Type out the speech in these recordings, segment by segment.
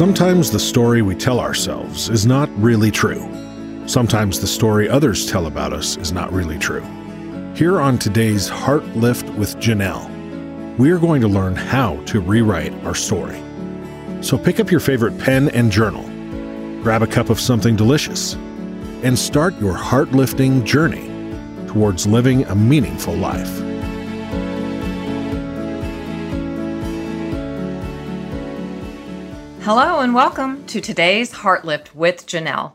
Sometimes the story we tell ourselves is not really true. Sometimes the story others tell about us is not really true. Here on today's Heart Lift with Janelle, we are going to learn how to rewrite our story. So pick up your favorite pen and journal, grab a cup of something delicious, and start your heart lifting journey towards living a meaningful life. Hello and welcome to today's Heart Lift with Janelle.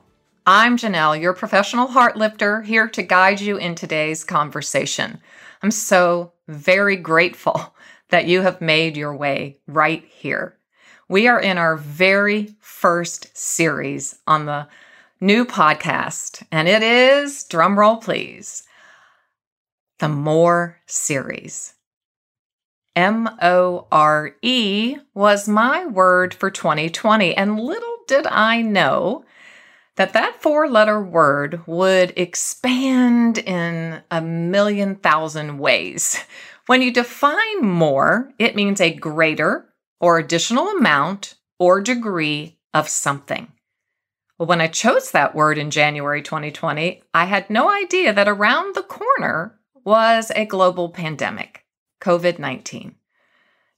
I'm Janelle, your professional heart lifter, here to guide you in today's conversation. I'm so very grateful that you have made your way right here. We are in our very first series on the new podcast, and it is, drumroll please, the More series. M O R E was my word for 2020. And little did I know that that four letter word would expand in a million thousand ways. When you define more, it means a greater or additional amount or degree of something. Well, when I chose that word in January 2020, I had no idea that around the corner was a global pandemic. COVID 19.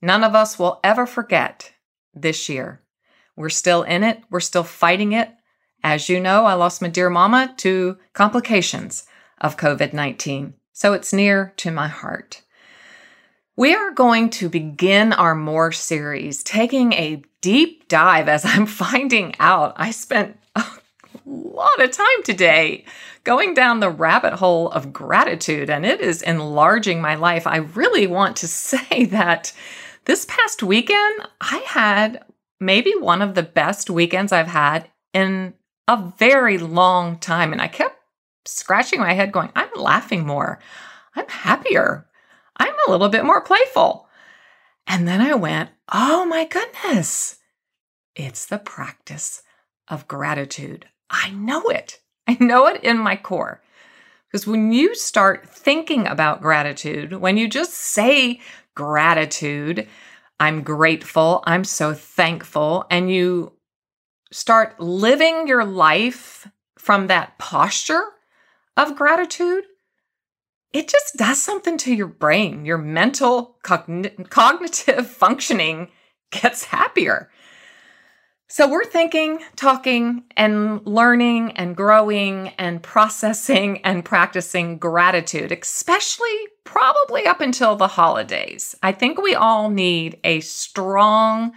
None of us will ever forget this year. We're still in it, we're still fighting it. As you know, I lost my dear mama to complications of COVID 19, so it's near to my heart. We are going to begin our More series, taking a deep dive as I'm finding out. I spent lot of time today going down the rabbit hole of gratitude, and it is enlarging my life. I really want to say that this past weekend, I had maybe one of the best weekends I've had in a very long time. And I kept scratching my head, going, I'm laughing more. I'm happier. I'm a little bit more playful. And then I went, oh my goodness, it's the practice of gratitude. I know it. I know it in my core. Because when you start thinking about gratitude, when you just say gratitude, I'm grateful, I'm so thankful, and you start living your life from that posture of gratitude, it just does something to your brain. Your mental cogn- cognitive functioning gets happier. So we're thinking, talking, and learning and growing and processing and practicing gratitude, especially probably up until the holidays. I think we all need a strong,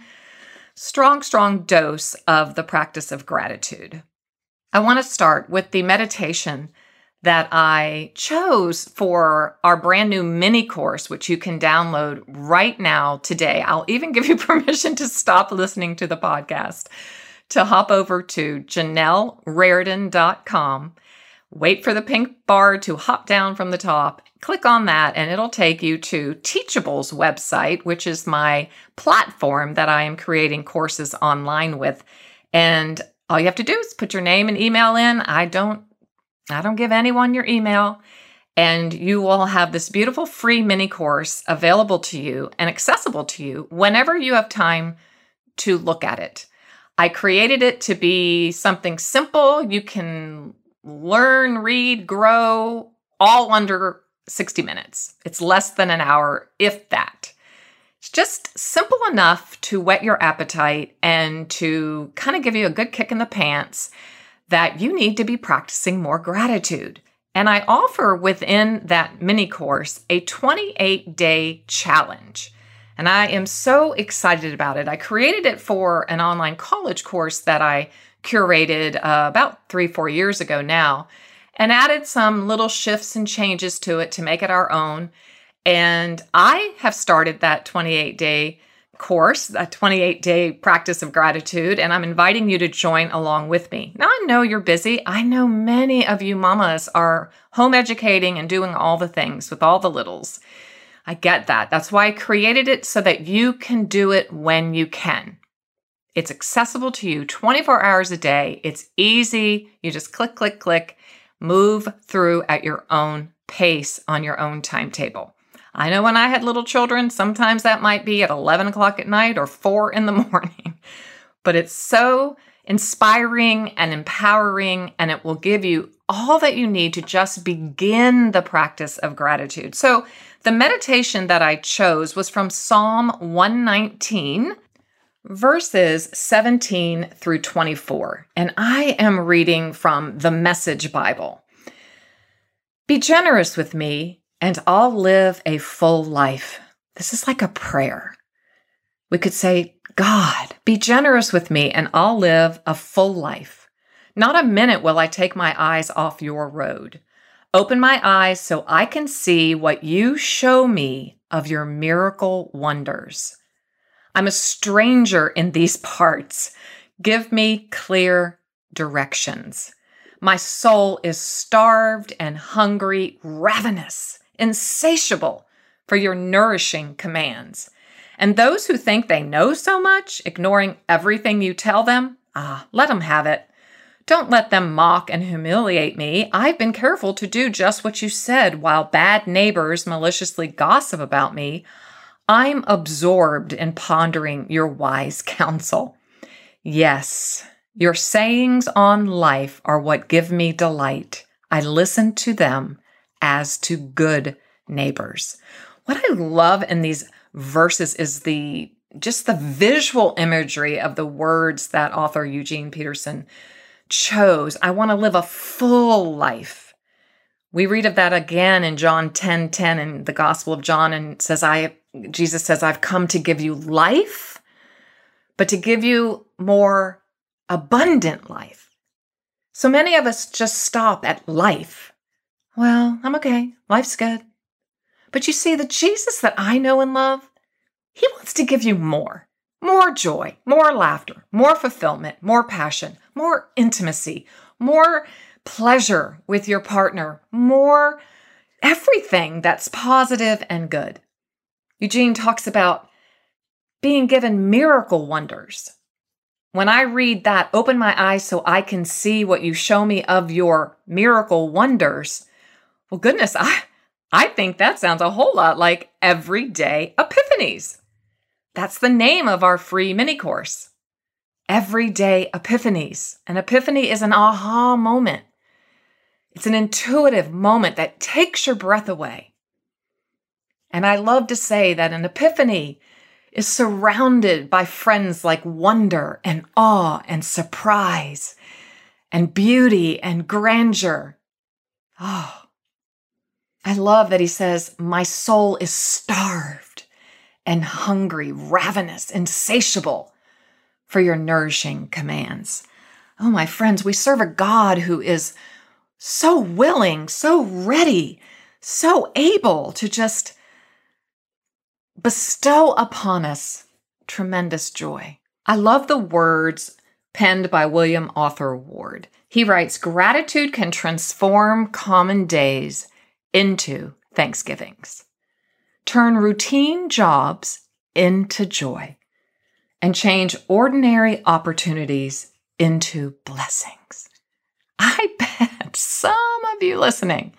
strong, strong dose of the practice of gratitude. I want to start with the meditation that I chose for our brand new mini course, which you can download right now today. I'll even give you permission to stop listening to the podcast to hop over to janellerardon.com. Wait for the pink bar to hop down from the top. Click on that, and it'll take you to Teachable's website, which is my platform that I am creating courses online with. And all you have to do is put your name and email in. I don't I don't give anyone your email. And you will have this beautiful free mini course available to you and accessible to you whenever you have time to look at it. I created it to be something simple. You can learn, read, grow all under 60 minutes. It's less than an hour, if that. It's just simple enough to whet your appetite and to kind of give you a good kick in the pants that you need to be practicing more gratitude. And I offer within that mini course a 28 day challenge. And I am so excited about it. I created it for an online college course that I curated uh, about three, four years ago now, and added some little shifts and changes to it to make it our own. And I have started that 28 day course, a 28 day practice of gratitude, and I'm inviting you to join along with me. Now, I know you're busy. I know many of you mamas are home educating and doing all the things with all the littles. I get that. That's why I created it so that you can do it when you can. It's accessible to you 24 hours a day. It's easy. You just click, click, click, move through at your own pace on your own timetable. I know when I had little children, sometimes that might be at 11 o'clock at night or 4 in the morning. but it's so inspiring and empowering, and it will give you all that you need to just begin the practice of gratitude. So, the meditation that I chose was from Psalm 119, verses 17 through 24. And I am reading from the Message Bible. Be generous with me, and I'll live a full life. This is like a prayer. We could say, God, be generous with me, and I'll live a full life. Not a minute will I take my eyes off your road. Open my eyes so I can see what you show me of your miracle wonders. I'm a stranger in these parts. Give me clear directions. My soul is starved and hungry, ravenous, insatiable for your nourishing commands. And those who think they know so much, ignoring everything you tell them, ah, let them have it. Don't let them mock and humiliate me. I've been careful to do just what you said while bad neighbors maliciously gossip about me. I'm absorbed in pondering your wise counsel. Yes, your sayings on life are what give me delight. I listen to them as to good neighbors. What I love in these verses is the just the visual imagery of the words that author Eugene Peterson chose. I want to live a full life. We read of that again in John 10 10 in the Gospel of John and says, I Jesus says, I've come to give you life, but to give you more abundant life. So many of us just stop at life. Well, I'm okay. Life's good. But you see, the Jesus that I know and love, he wants to give you more more joy, more laughter, more fulfillment, more passion, more intimacy, more pleasure with your partner, more everything that's positive and good. Eugene talks about being given miracle wonders. When I read that, open my eyes so I can see what you show me of your miracle wonders. Well, goodness, I, I think that sounds a whole lot like everyday epiphanies. That's the name of our free mini course. Everyday epiphanies. An epiphany is an aha moment. It's an intuitive moment that takes your breath away. And I love to say that an epiphany is surrounded by friends like wonder and awe and surprise and beauty and grandeur. Oh, I love that he says, My soul is starved and hungry, ravenous, insatiable for your nourishing commands. Oh, my friends, we serve a God who is so willing, so ready, so able to just bestow upon us tremendous joy. I love the words penned by William Arthur Ward. He writes Gratitude can transform common days into Thanksgivings, turn routine jobs into joy, and change ordinary opportunities into blessings. I bet some of you listening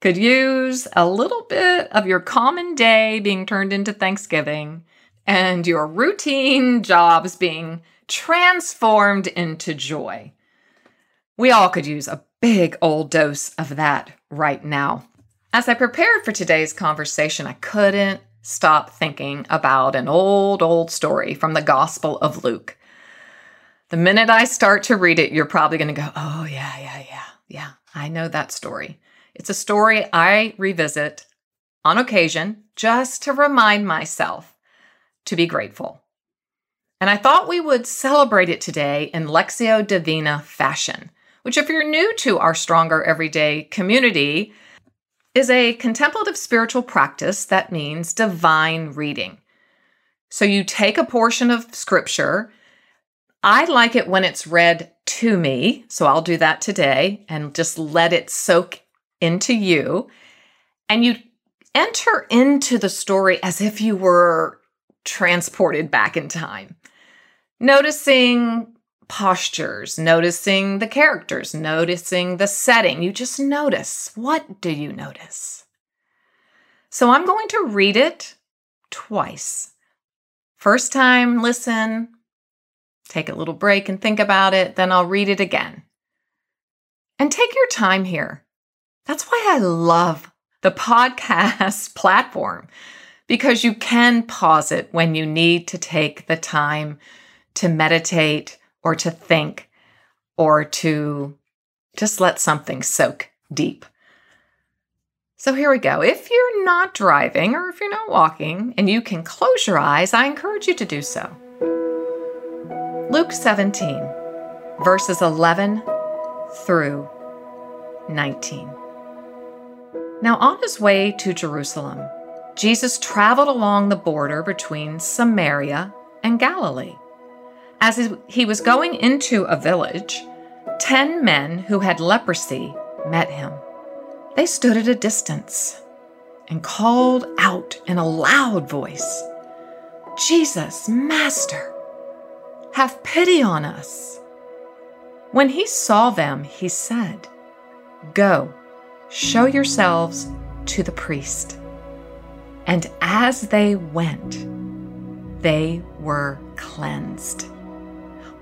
could use a little bit of your common day being turned into Thanksgiving and your routine jobs being transformed into joy. We all could use a big old dose of that right now. As I prepared for today's conversation, I couldn't stop thinking about an old, old story from the Gospel of Luke. The minute I start to read it, you're probably going to go, oh, yeah, yeah, yeah, yeah, I know that story. It's a story I revisit on occasion just to remind myself to be grateful. And I thought we would celebrate it today in Lectio Divina fashion, which, if you're new to our Stronger Everyday community, is a contemplative spiritual practice that means divine reading. So you take a portion of scripture. I like it when it's read to me, so I'll do that today and just let it soak into you and you enter into the story as if you were transported back in time, noticing postures, noticing the characters, noticing the setting. You just notice. What do you notice? So I'm going to read it twice. First time, listen. take a little break and think about it, then I'll read it again. And take your time here. That's why I love the podcast platform because you can pause it when you need to take the time to meditate or to think or to just let something soak deep. So here we go. If you're not driving or if you're not walking and you can close your eyes, I encourage you to do so. Luke 17, verses 11 through 19. Now, on his way to Jerusalem, Jesus traveled along the border between Samaria and Galilee. As he was going into a village, ten men who had leprosy met him. They stood at a distance and called out in a loud voice Jesus, Master, have pity on us. When he saw them, he said, Go, show yourselves to the priest. And as they went, they were cleansed.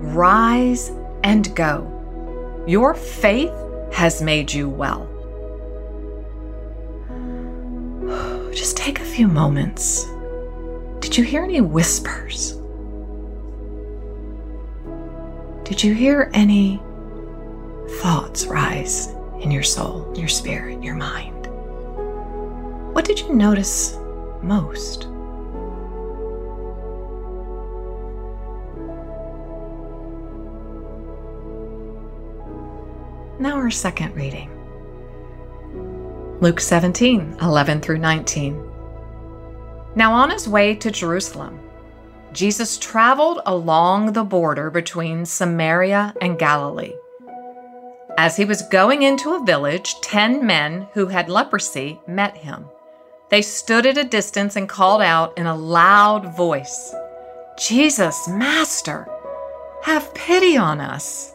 Rise and go. Your faith has made you well. Just take a few moments. Did you hear any whispers? Did you hear any thoughts rise in your soul, your spirit, your mind? What did you notice most? Now, our second reading Luke 17 11 through 19. Now, on his way to Jerusalem, Jesus traveled along the border between Samaria and Galilee. As he was going into a village, ten men who had leprosy met him. They stood at a distance and called out in a loud voice, Jesus, Master, have pity on us.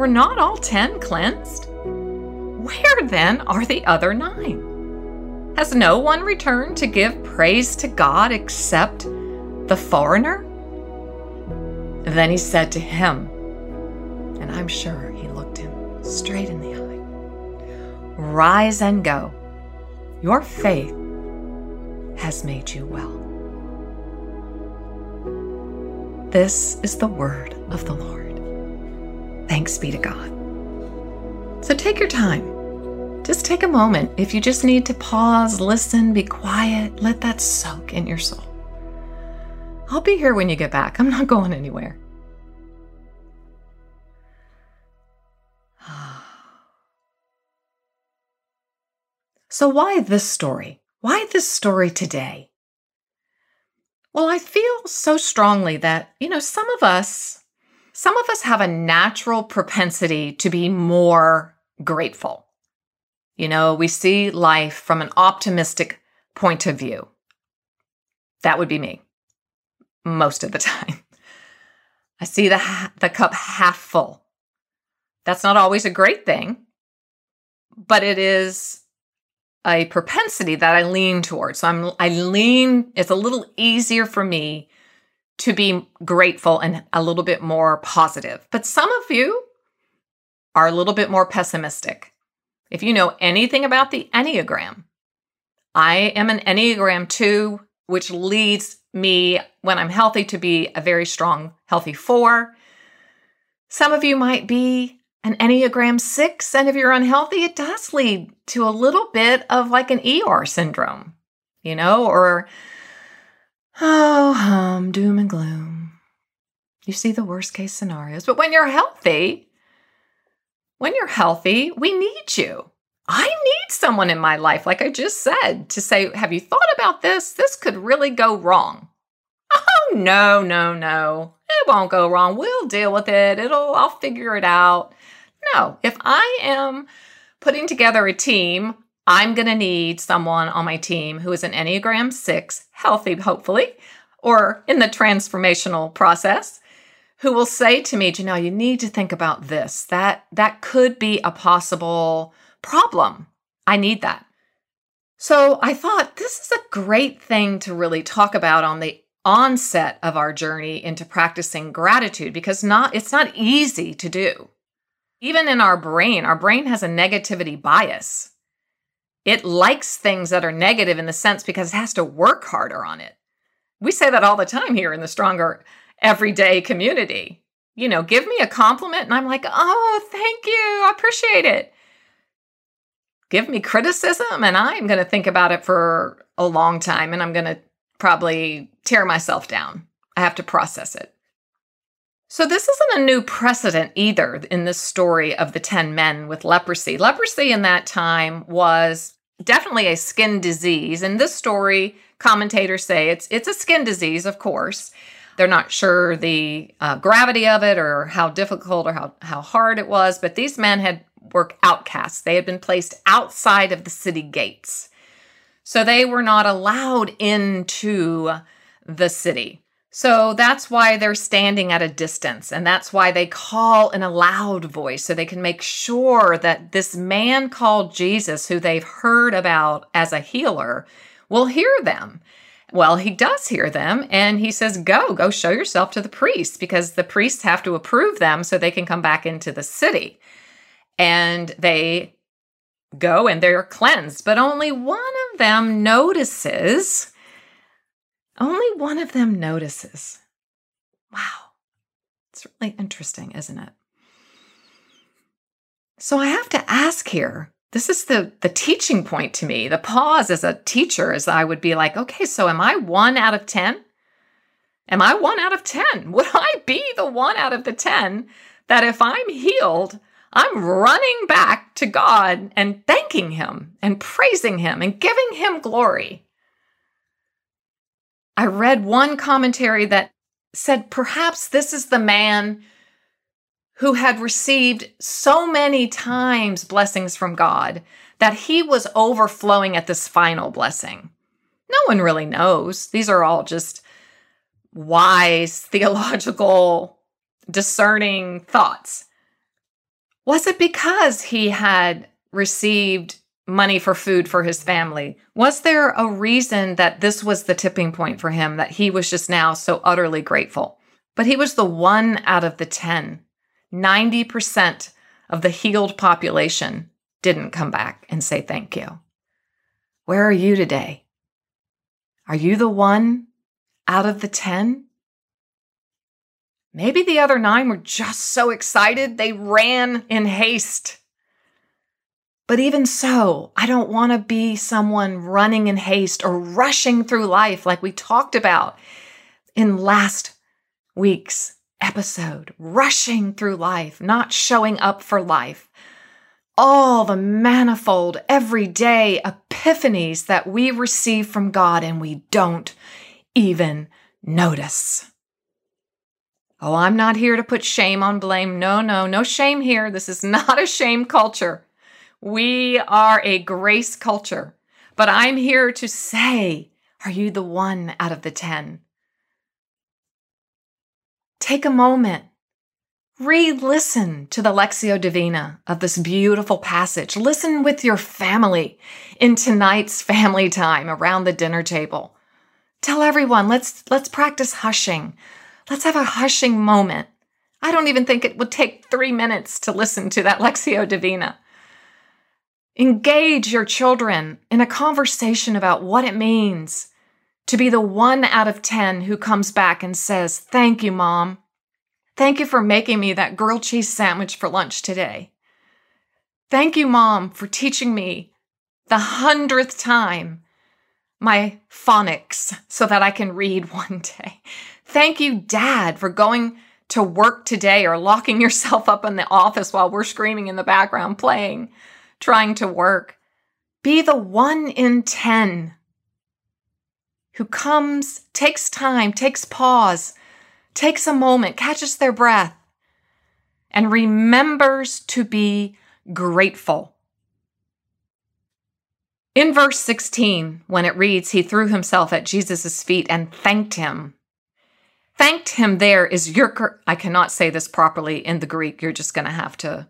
Were not all ten cleansed? Where then are the other nine? Has no one returned to give praise to God except the foreigner? Then he said to him, and I'm sure he looked him straight in the eye. Rise and go. Your faith has made you well. This is the word of the Lord. Thanks be to God. So take your time. Just take a moment. If you just need to pause, listen, be quiet, let that soak in your soul. I'll be here when you get back. I'm not going anywhere. So, why this story? Why this story today? Well, I feel so strongly that, you know, some of us, some of us have a natural propensity to be more grateful. You know, we see life from an optimistic point of view. That would be me most of the time. I see the, the cup half full. That's not always a great thing, but it is a propensity that I lean towards. So I'm I lean it's a little easier for me to be grateful and a little bit more positive. But some of you are a little bit more pessimistic. If you know anything about the Enneagram, I am an Enneagram 2 which leads me when I'm healthy to be a very strong, healthy four. Some of you might be an Enneagram six, and if you're unhealthy, it does lead to a little bit of like an ER syndrome, you know, or oh, hum, doom and gloom. You see the worst case scenarios. But when you're healthy, when you're healthy, we need you. I need someone in my life, like I just said, to say, Have you thought about this? This could really go wrong. Oh, no, no, no. It won't go wrong. We'll deal with it. It'll, I'll figure it out. No, if I am putting together a team, I'm going to need someone on my team who is an Enneagram 6, healthy, hopefully, or in the transformational process, who will say to me, Janelle, you need to think about this. That that could be a possible problem. I need that. So I thought this is a great thing to really talk about on the onset of our journey into practicing gratitude because not it's not easy to do. Even in our brain, our brain has a negativity bias. It likes things that are negative in the sense because it has to work harder on it. We say that all the time here in the stronger everyday community. You know, give me a compliment and I'm like, "Oh, thank you. I appreciate it." Give me criticism and I'm going to think about it for a long time and I'm going to probably tear myself down. I have to process it. So, this isn't a new precedent either in this story of the 10 men with leprosy. Leprosy in that time was definitely a skin disease. In this story, commentators say it's, it's a skin disease, of course. They're not sure the uh, gravity of it or how difficult or how, how hard it was, but these men had were outcasts. They had been placed outside of the city gates. So they were not allowed into the city. So that's why they're standing at a distance. And that's why they call in a loud voice so they can make sure that this man called Jesus, who they've heard about as a healer, will hear them. Well, he does hear them and he says, Go, go show yourself to the priests because the priests have to approve them so they can come back into the city. And they go and they're cleansed, but only one of them notices only one of them notices. Wow. It's really interesting, isn't it? So I have to ask here. This is the the teaching point to me. The pause as a teacher is I would be like, okay, so am I 1 out of 10? Am I 1 out of 10? Would I be the 1 out of the 10 that if I'm healed, I'm running back to God and thanking him and praising him and giving him glory? I read one commentary that said perhaps this is the man who had received so many times blessings from God that he was overflowing at this final blessing. No one really knows. These are all just wise, theological, discerning thoughts. Was it because he had received money for food for his family. Was there a reason that this was the tipping point for him, that he was just now so utterly grateful? But he was the one out of the 10. 90% of the healed population didn't come back and say thank you. Where are you today? Are you the one out of the 10? Maybe the other nine were just so excited they ran in haste but even so, I don't want to be someone running in haste or rushing through life like we talked about in last week's episode. Rushing through life, not showing up for life. All the manifold, everyday epiphanies that we receive from God and we don't even notice. Oh, I'm not here to put shame on blame. No, no, no shame here. This is not a shame culture. We are a grace culture, but I'm here to say, are you the one out of the 10? Take a moment, re listen to the Lectio Divina of this beautiful passage. Listen with your family in tonight's family time around the dinner table. Tell everyone, let's, let's practice hushing. Let's have a hushing moment. I don't even think it would take three minutes to listen to that Lectio Divina. Engage your children in a conversation about what it means to be the one out of 10 who comes back and says, Thank you, mom. Thank you for making me that grilled cheese sandwich for lunch today. Thank you, mom, for teaching me the hundredth time my phonics so that I can read one day. Thank you, dad, for going to work today or locking yourself up in the office while we're screaming in the background playing, trying to work. Be the one in 10 who comes, takes time, takes pause, takes a moment, catches their breath, and remembers to be grateful. In verse 16, when it reads, He threw himself at Jesus' feet and thanked him. Thanked him there is your, I cannot say this properly in the Greek. You're just going to have to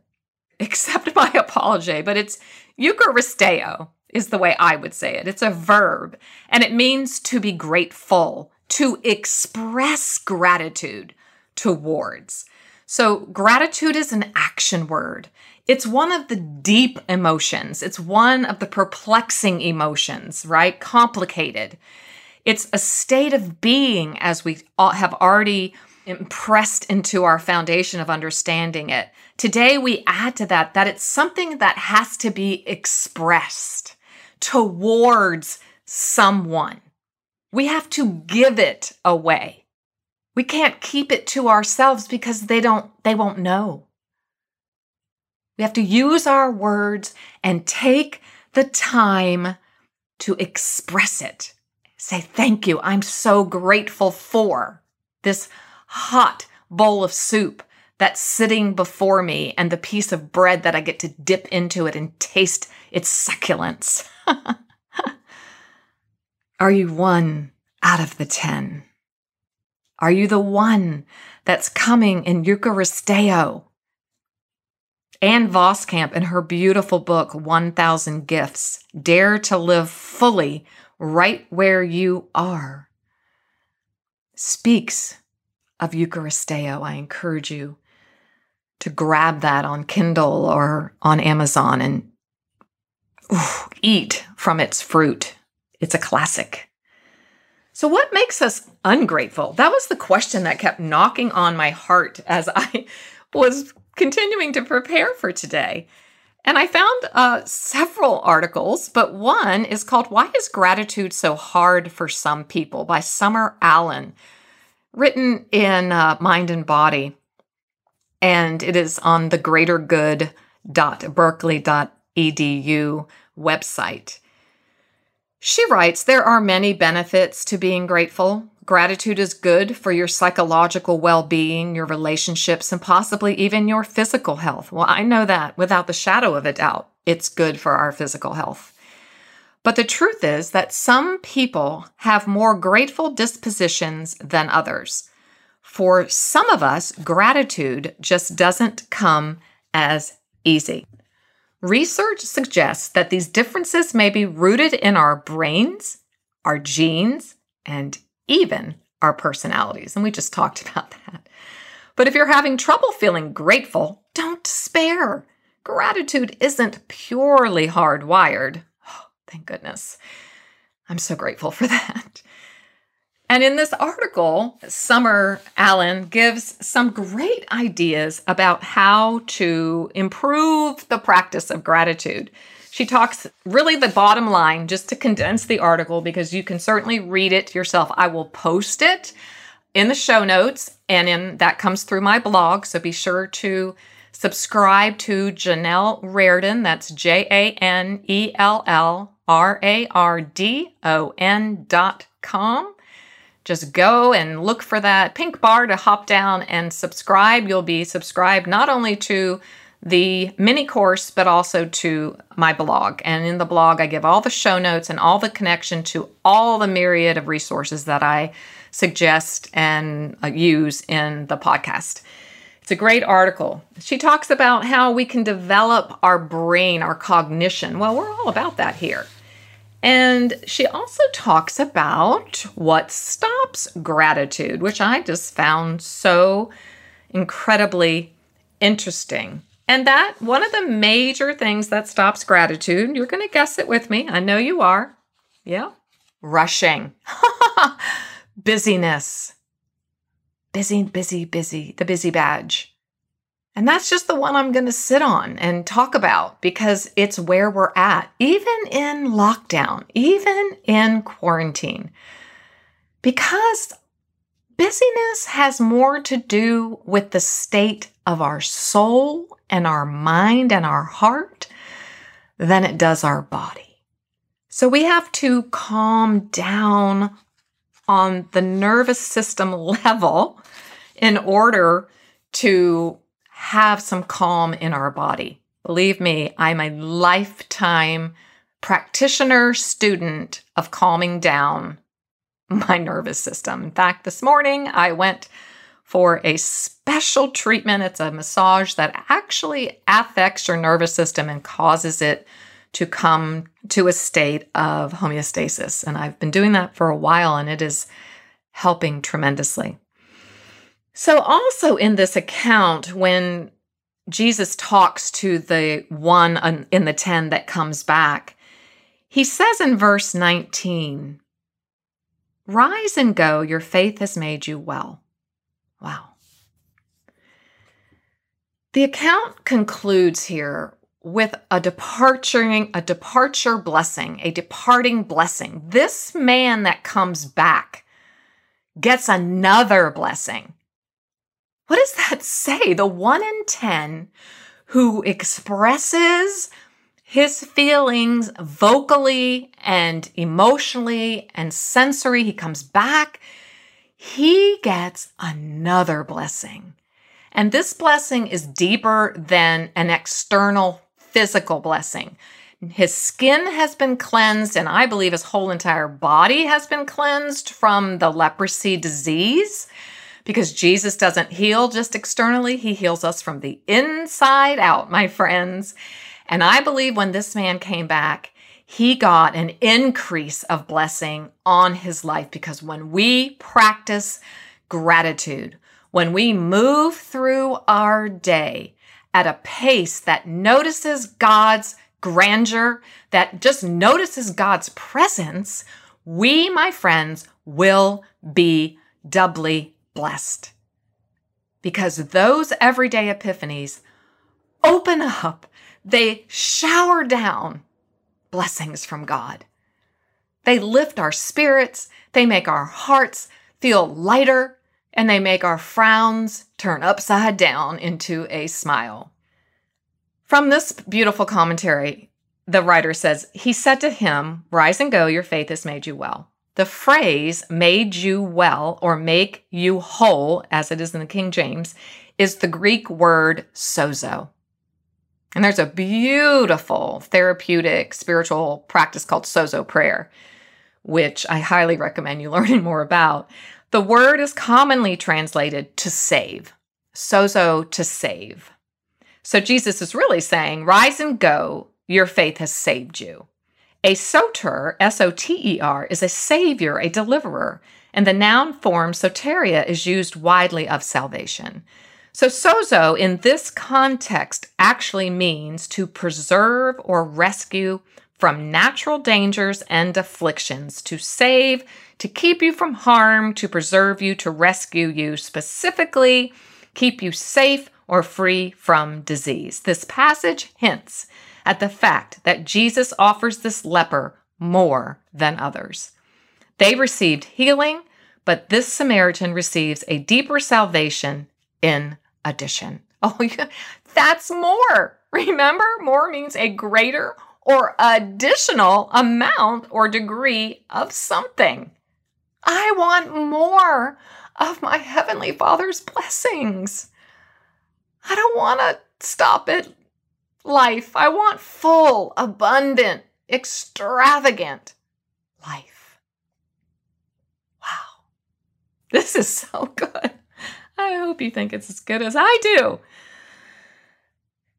accept my apology, but it's eucharisteo is the way I would say it. It's a verb and it means to be grateful, to express gratitude towards. So, gratitude is an action word. It's one of the deep emotions. It's one of the perplexing emotions, right? Complicated. It's a state of being, as we have already impressed into our foundation of understanding it. Today, we add to that that it's something that has to be expressed towards someone. We have to give it away. We can't keep it to ourselves because they don't they won't know. We have to use our words and take the time to express it. Say thank you. I'm so grateful for this hot bowl of soup that's sitting before me and the piece of bread that I get to dip into it and taste its succulence. Are you one out of the 10? Are you the one that's coming in Eucharisteo? Ann Voskamp, in her beautiful book, 1000 Gifts, Dare to Live Fully Right Where You Are, speaks of Eucharisteo. I encourage you to grab that on Kindle or on Amazon and eat from its fruit. It's a classic. So, what makes us ungrateful? That was the question that kept knocking on my heart as I was continuing to prepare for today. And I found uh, several articles, but one is called Why is Gratitude So Hard for Some People by Summer Allen, written in uh, Mind and Body. And it is on the greatergood.berkeley.edu website. She writes There are many benefits to being grateful. Gratitude is good for your psychological well being, your relationships, and possibly even your physical health. Well, I know that without the shadow of a doubt, it's good for our physical health. But the truth is that some people have more grateful dispositions than others. For some of us, gratitude just doesn't come as easy. Research suggests that these differences may be rooted in our brains, our genes, and even our personalities. And we just talked about that. But if you're having trouble feeling grateful, don't despair. Gratitude isn't purely hardwired. Oh, thank goodness. I'm so grateful for that. And in this article, Summer Allen gives some great ideas about how to improve the practice of gratitude. She talks really the bottom line, just to condense the article, because you can certainly read it yourself. I will post it in the show notes, and in that comes through my blog. So be sure to subscribe to Janelle Rardon. That's J A N E L L R A R D O N dot com. Just go and look for that pink bar to hop down and subscribe. You'll be subscribed not only to the mini course, but also to my blog. And in the blog, I give all the show notes and all the connection to all the myriad of resources that I suggest and uh, use in the podcast. It's a great article. She talks about how we can develop our brain, our cognition. Well, we're all about that here. And she also talks about what stops gratitude, which I just found so incredibly interesting. And that one of the major things that stops gratitude, you're going to guess it with me. I know you are. Yeah. Rushing. busyness. Busy, busy, busy, the busy badge. And that's just the one I'm going to sit on and talk about because it's where we're at, even in lockdown, even in quarantine. Because busyness has more to do with the state of our soul and our mind and our heart than it does our body. So we have to calm down on the nervous system level in order to have some calm in our body. Believe me, I'm a lifetime practitioner student of calming down my nervous system. In fact, this morning I went for a special treatment. It's a massage that actually affects your nervous system and causes it to come to a state of homeostasis. And I've been doing that for a while and it is helping tremendously. So, also in this account, when Jesus talks to the one in the 10 that comes back, he says in verse 19, Rise and go, your faith has made you well. Wow. The account concludes here with a departuring a departure blessing, a departing blessing. This man that comes back gets another blessing. What does that say? The one in 10 who expresses his feelings vocally and emotionally and sensory, he comes back, he gets another blessing. And this blessing is deeper than an external physical blessing. His skin has been cleansed, and I believe his whole entire body has been cleansed from the leprosy disease because Jesus doesn't heal just externally, he heals us from the inside out, my friends. And I believe when this man came back, he got an increase of blessing on his life because when we practice gratitude, when we move through our day at a pace that notices God's grandeur, that just notices God's presence, we, my friends, will be doubly blessed. Because those everyday epiphanies open up, they shower down blessings from God. They lift our spirits, they make our hearts feel lighter, and they make our frowns turn upside down into a smile. From this beautiful commentary, the writer says, He said to him, Rise and go, your faith has made you well. The phrase made you well or make you whole, as it is in the King James, is the Greek word sozo. And there's a beautiful therapeutic spiritual practice called sozo prayer, which I highly recommend you learning more about. The word is commonly translated to save, sozo to save. So Jesus is really saying, Rise and go, your faith has saved you. A soter, S O T E R, is a savior, a deliverer, and the noun form soteria is used widely of salvation. So, sozo in this context actually means to preserve or rescue from natural dangers and afflictions, to save, to keep you from harm, to preserve you, to rescue you, specifically, keep you safe or free from disease. This passage hints at the fact that Jesus offers this leper more than others. They received healing, but this Samaritan receives a deeper salvation in addition. Oh, yeah, that's more. Remember, more means a greater or additional amount or degree of something. I want more of my Heavenly Father's blessings. I don't want to stop at life. I want full, abundant, extravagant life. Wow. This is so good. I hope you think it's as good as I do.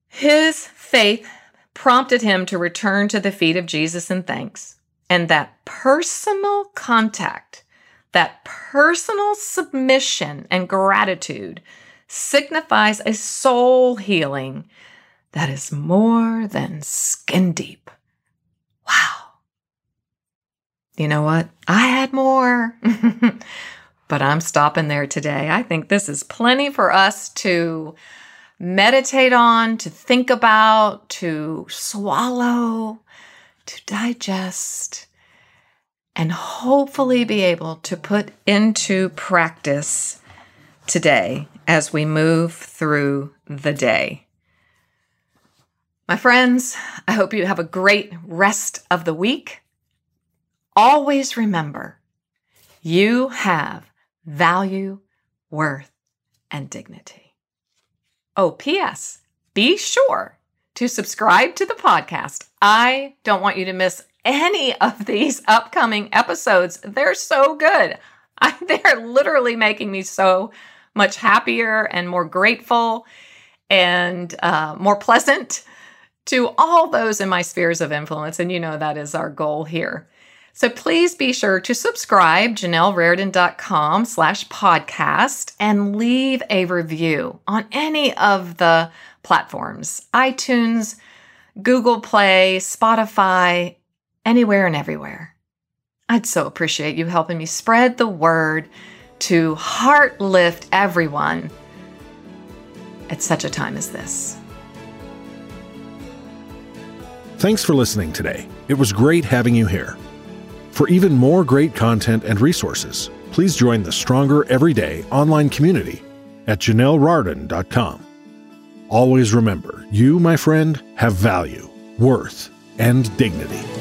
His faith prompted him to return to the feet of Jesus in thanks. And that personal contact, that personal submission and gratitude signifies a soul healing that is more than skin deep. Wow. You know what? I had more. but I'm stopping there today. I think this is plenty for us to meditate on, to think about, to swallow, to digest, and hopefully be able to put into practice today as we move through the day. My friends, I hope you have a great rest of the week. Always remember you have value, worth, and dignity. Oh, P.S. Be sure to subscribe to the podcast. I don't want you to miss any of these upcoming episodes. They're so good. I, they're literally making me so much happier and more grateful and uh, more pleasant to all those in my spheres of influence. And you know that is our goal here. So please be sure to subscribe, janellerardon.com slash podcast, and leave a review on any of the platforms iTunes, Google Play, Spotify, anywhere and everywhere. I'd so appreciate you helping me spread the word to heart lift everyone at such a time as this. Thanks for listening today. It was great having you here. For even more great content and resources, please join the Stronger Everyday online community at janellerardon.com. Always remember, you, my friend, have value, worth, and dignity.